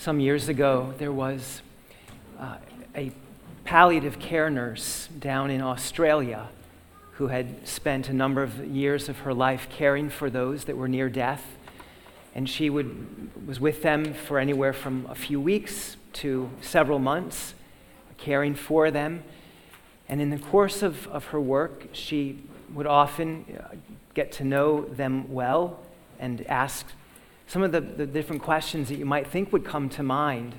some years ago, there was uh, a palliative care nurse down in Australia who had spent a number of years of her life caring for those that were near death. And she would, was with them for anywhere from a few weeks to several months, caring for them. And in the course of, of her work, she would often uh, get to know them well and ask some of the, the different questions that you might think would come to mind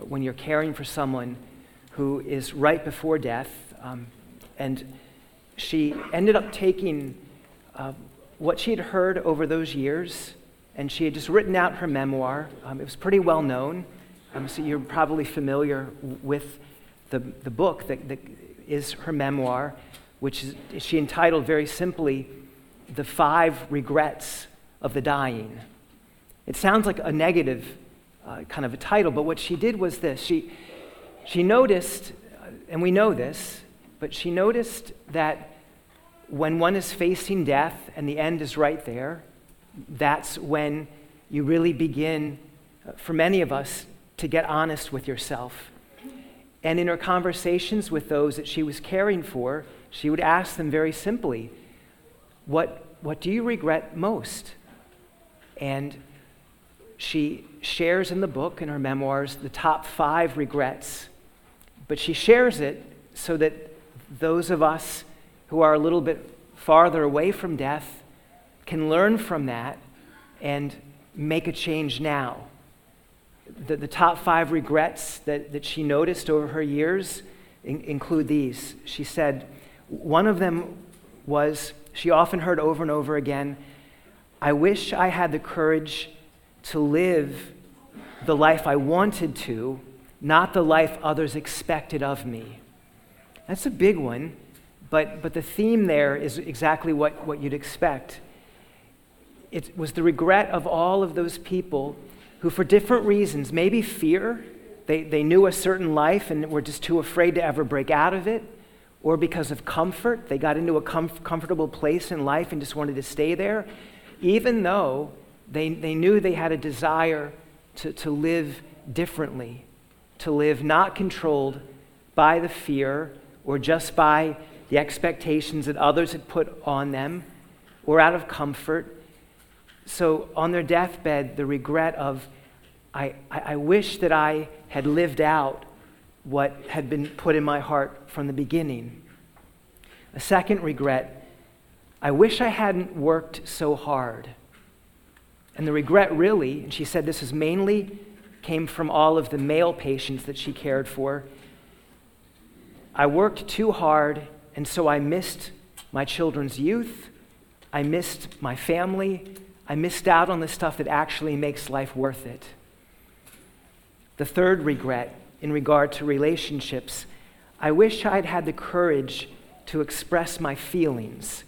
when you're caring for someone who is right before death. Um, and she ended up taking uh, what she had heard over those years, and she had just written out her memoir. Um, it was pretty well known, um, so you're probably familiar with the, the book that, that is her memoir, which is, she entitled very simply, The Five Regrets of the Dying. It sounds like a negative uh, kind of a title, but what she did was this. She, she noticed, uh, and we know this, but she noticed that when one is facing death and the end is right there, that's when you really begin, uh, for many of us, to get honest with yourself. And in her conversations with those that she was caring for, she would ask them very simply, What, what do you regret most? And she shares in the book, in her memoirs, the top five regrets. But she shares it so that those of us who are a little bit farther away from death can learn from that and make a change now. The, the top five regrets that, that she noticed over her years in, include these. She said, one of them was she often heard over and over again, I wish I had the courage to live the life I wanted to, not the life others expected of me. That's a big one, but, but the theme there is exactly what, what you'd expect. It was the regret of all of those people who, for different reasons, maybe fear, they, they knew a certain life and were just too afraid to ever break out of it, or because of comfort, they got into a comf- comfortable place in life and just wanted to stay there, even though they, they knew they had a desire to, to live differently, to live not controlled by the fear or just by the expectations that others had put on them or out of comfort. So, on their deathbed, the regret of, I, I, I wish that I had lived out what had been put in my heart from the beginning. A second regret, I wish I hadn't worked so hard. And the regret, really, and she said this is mainly came from all of the male patients that she cared for. I worked too hard, and so I missed my children's youth. I missed my family. I missed out on the stuff that actually makes life worth it. The third regret in regard to relationships I wish I'd had the courage to express my feelings.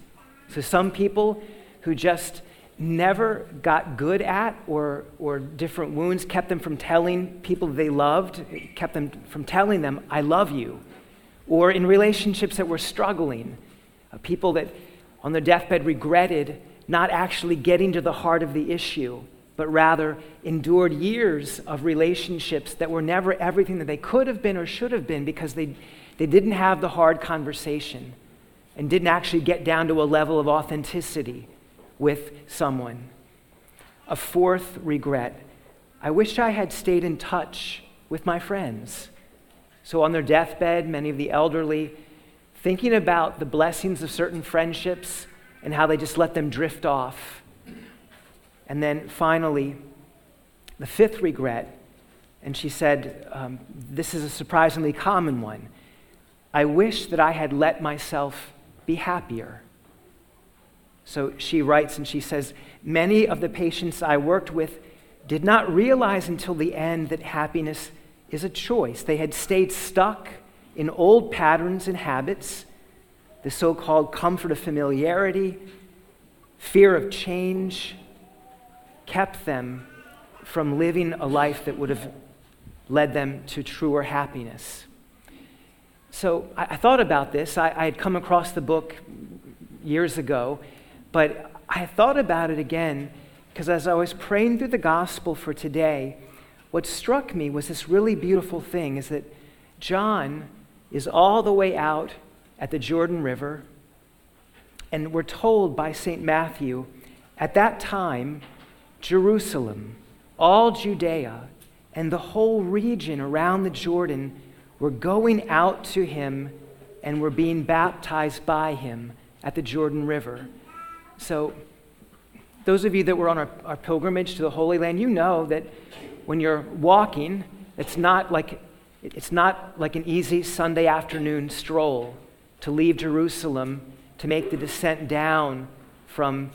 So, some people who just never got good at or, or different wounds kept them from telling people they loved, kept them from telling them, I love you. Or in relationships that were struggling, uh, people that on their deathbed regretted not actually getting to the heart of the issue, but rather endured years of relationships that were never everything that they could have been or should have been because they, they didn't have the hard conversation and didn't actually get down to a level of authenticity with someone. A fourth regret I wish I had stayed in touch with my friends. So, on their deathbed, many of the elderly, thinking about the blessings of certain friendships and how they just let them drift off. And then finally, the fifth regret, and she said, um, This is a surprisingly common one. I wish that I had let myself be happier. So she writes and she says, Many of the patients I worked with did not realize until the end that happiness is a choice. They had stayed stuck in old patterns and habits, the so called comfort of familiarity, fear of change, kept them from living a life that would have led them to truer happiness. So I, I thought about this. I, I had come across the book years ago but I thought about it again because as I was praying through the gospel for today, what struck me was this really beautiful thing is that John is all the way out at the Jordan River, and we're told by St. Matthew at that time, Jerusalem, all Judea, and the whole region around the Jordan were going out to him and were being baptized by him at the Jordan River. So, those of you that were on our, our pilgrimage to the Holy Land, you know that when you're walking, it's not like it's not like an easy Sunday afternoon stroll to leave Jerusalem to make the descent down from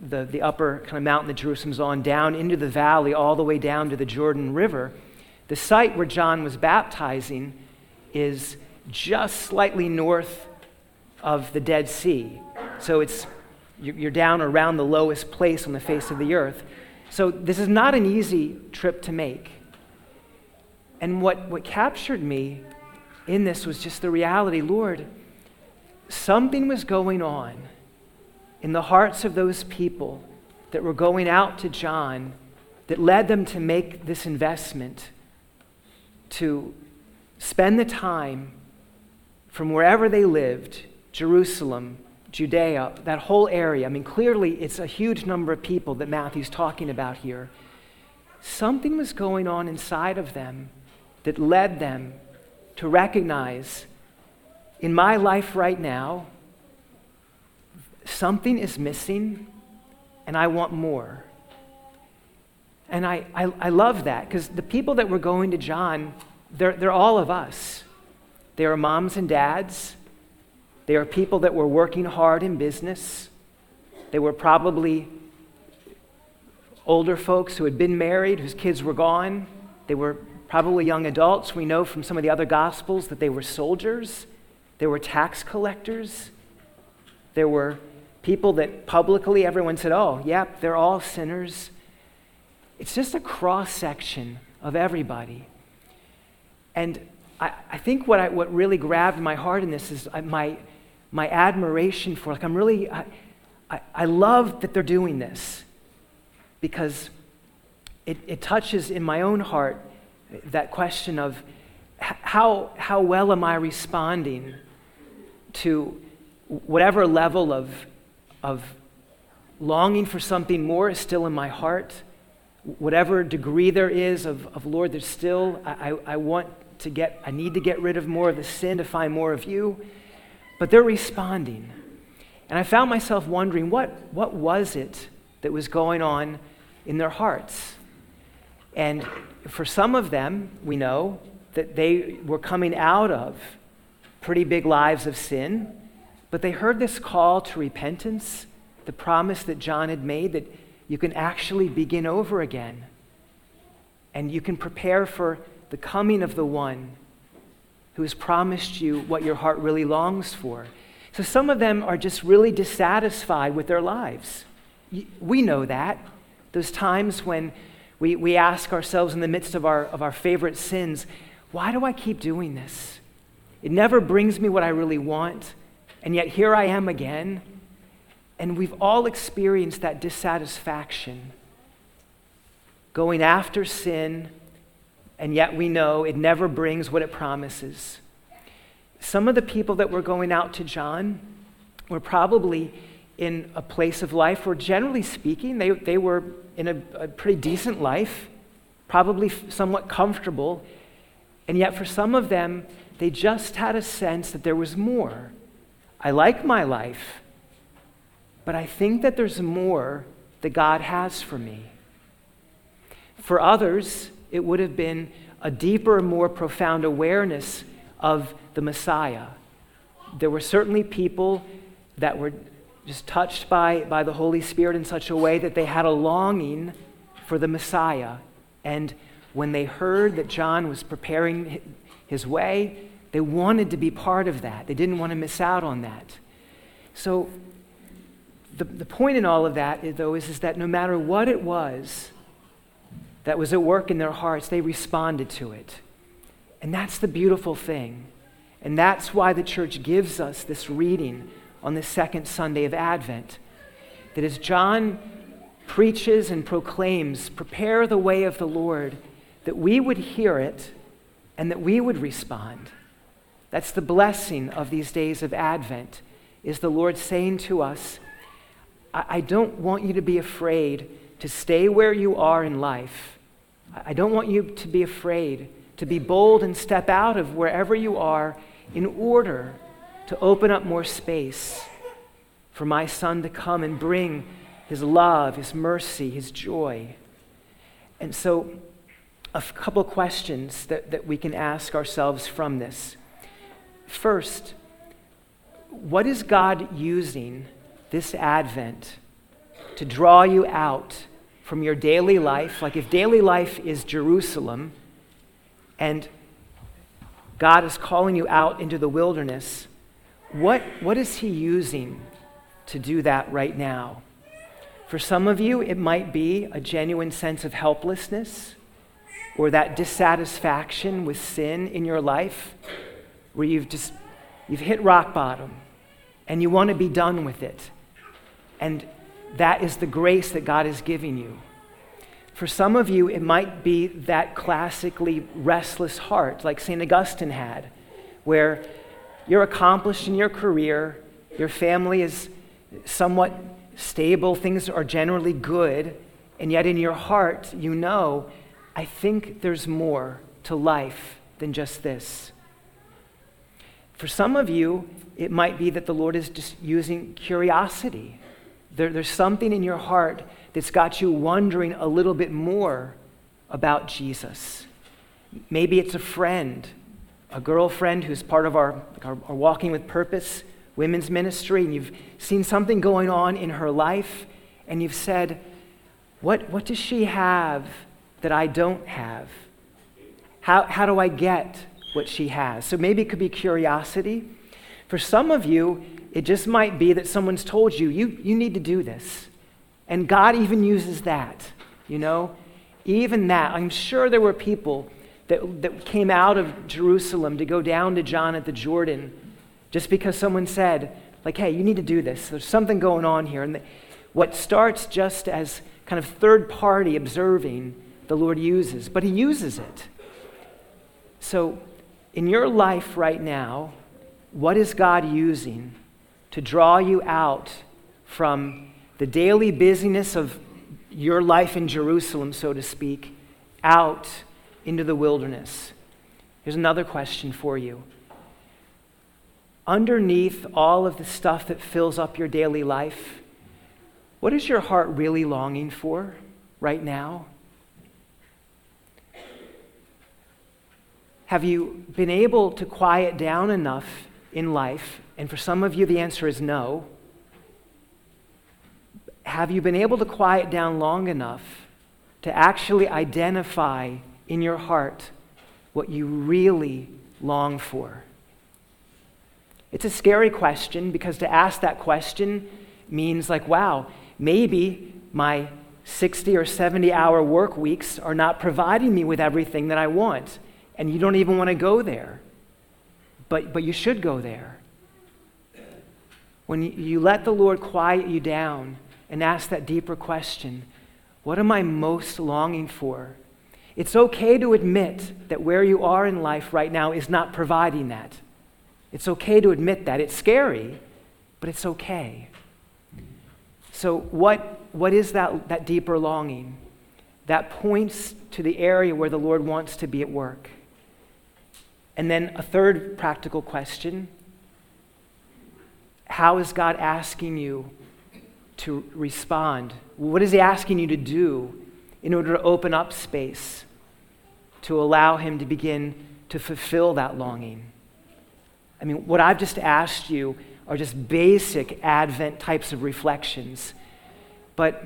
the, the upper kind of mountain that Jerusalem's on down into the valley, all the way down to the Jordan River. The site where John was baptizing is just slightly north of the Dead Sea. So it's, you're down around the lowest place on the face of the earth. So this is not an easy trip to make. And what, what captured me in this was just the reality Lord, something was going on in the hearts of those people that were going out to John that led them to make this investment to spend the time from wherever they lived, Jerusalem, Judea, that whole area. I mean, clearly it's a huge number of people that Matthew's talking about here. Something was going on inside of them that led them to recognize in my life right now, something is missing and I want more. And I, I, I love that because the people that were going to John, they're, they're all of us. They are moms and dads. They are people that were working hard in business. They were probably older folks who had been married, whose kids were gone. They were probably young adults. We know from some of the other gospels that they were soldiers. they were tax collectors. There were people that publicly everyone said, oh, yep, they're all sinners. It's just a cross section of everybody. And I, I think what, I, what really grabbed my heart in this is uh, my, my admiration for, like, I'm really, I, I, I love that they're doing this because it, it touches in my own heart that question of how, how well am I responding to whatever level of, of longing for something more is still in my heart, whatever degree there is of, of Lord, there's still, I, I want to get, I need to get rid of more of the sin to find more of you. But they're responding. And I found myself wondering what, what was it that was going on in their hearts? And for some of them, we know that they were coming out of pretty big lives of sin, but they heard this call to repentance, the promise that John had made that you can actually begin over again. And you can prepare for the coming of the one who has promised you what your heart really longs for. So some of them are just really dissatisfied with their lives. We know that. Those times when we, we ask ourselves in the midst of our, of our favorite sins, why do I keep doing this? It never brings me what I really want, and yet here I am again. And we've all experienced that dissatisfaction. Going after sin, and yet we know it never brings what it promises. Some of the people that were going out to John were probably in a place of life where, generally speaking, they, they were in a, a pretty decent life, probably somewhat comfortable, and yet for some of them, they just had a sense that there was more. I like my life, but I think that there's more that God has for me. For others, it would have been a deeper, more profound awareness of the Messiah. There were certainly people that were just touched by, by the Holy Spirit in such a way that they had a longing for the Messiah. And when they heard that John was preparing his way, they wanted to be part of that. They didn't want to miss out on that. So, the, the point in all of that, though, is, is that no matter what it was that was at work in their hearts, they responded to it. And that's the beautiful thing. And that's why the church gives us this reading on the second Sunday of Advent. That as John preaches and proclaims, prepare the way of the Lord, that we would hear it and that we would respond. That's the blessing of these days of Advent, is the Lord saying to us, I, I don't want you to be afraid to stay where you are in life. I don't want you to be afraid to be bold and step out of wherever you are in order to open up more space for my son to come and bring his love, his mercy, his joy. And so, a couple questions that, that we can ask ourselves from this. First, what is God using this Advent to draw you out from your daily life? Like, if daily life is Jerusalem and God is calling you out into the wilderness, what, what is He using to do that right now? For some of you, it might be a genuine sense of helplessness or that dissatisfaction with sin in your life where you've just you've hit rock bottom and you want to be done with it. And that is the grace that God is giving you. For some of you, it might be that classically restless heart, like St. Augustine had, where you're accomplished in your career, your family is somewhat stable, things are generally good, and yet in your heart, you know, I think there's more to life than just this. For some of you, it might be that the Lord is just using curiosity. There, there's something in your heart that's got you wondering a little bit more about Jesus. Maybe it's a friend, a girlfriend who's part of our, our, our, Walking with Purpose women's ministry, and you've seen something going on in her life, and you've said, What, what does she have that I don't have? How, how do I get what she has? So maybe it could be curiosity. For some of you, it just might be that someone's told you, you, you need to do this. And God even uses that, you know? Even that. I'm sure there were people that, that came out of Jerusalem to go down to John at the Jordan just because someone said, like, hey, you need to do this. There's something going on here. And what starts just as kind of third party observing, the Lord uses, but He uses it. So, in your life right now, what is God using to draw you out from the daily busyness of your life in Jerusalem, so to speak, out into the wilderness. Here's another question for you. Underneath all of the stuff that fills up your daily life, what is your heart really longing for right now? Have you been able to quiet down enough in life? And for some of you, the answer is no have you been able to quiet down long enough to actually identify in your heart what you really long for? It's a scary question because to ask that question means, like, wow, maybe my 60 or 70 hour work weeks are not providing me with everything that I want. And you don't even want to go there. But, but you should go there. When you, let the Lord quiet you down and ask that deeper question What am I most longing for? It's okay to admit that where you are in life right now is not providing that. It's okay to admit that. It's scary, but it's okay. So, what, what is that, that deeper longing? That points to the area where the Lord wants to be at work. And then a third practical question How is God asking you to respond? What is He asking you to do in order to open up space to allow Him to begin to fulfill that longing? I mean, what I've just asked you are just basic Advent types of reflections. But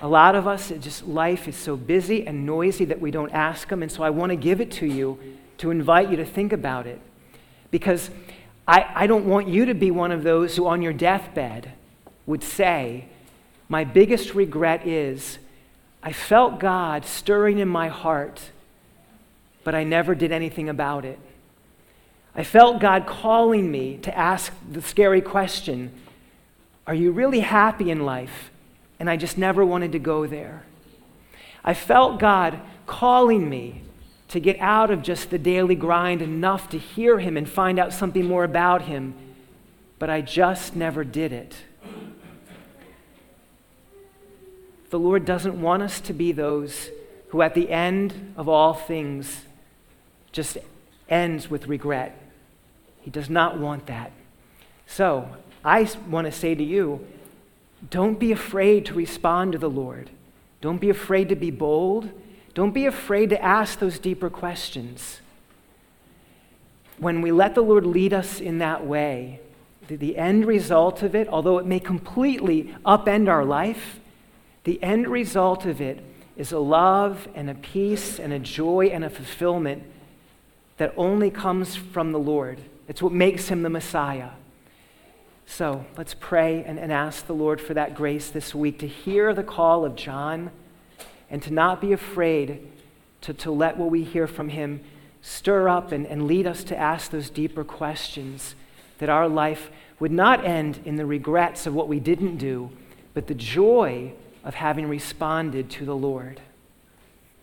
a lot of us, just life is so busy and noisy that we don't ask them. And so I want to give it to you to invite you to think about it. Because I, I don't want you to be one of those who, on your deathbed, would say, My biggest regret is I felt God stirring in my heart, but I never did anything about it. I felt God calling me to ask the scary question Are you really happy in life? And I just never wanted to go there. I felt God calling me to get out of just the daily grind enough to hear Him and find out something more about Him, but I just never did it. The Lord doesn't want us to be those who, at the end of all things, just ends with regret. He does not want that. So, I want to say to you don't be afraid to respond to the Lord. Don't be afraid to be bold. Don't be afraid to ask those deeper questions. When we let the Lord lead us in that way, the, end result of it, although it may completely upend our life, the end result of it is a love and a peace and a joy and a fulfillment that only comes from the Lord. It's what makes him the Messiah. So let's pray and, and ask the Lord for that grace this week to hear the call of John and to not be afraid to, to let what we hear from him stir up and, and lead us to ask those deeper questions that our life would not end in the regrets of what we didn't do, but the joy of having responded to the Lord.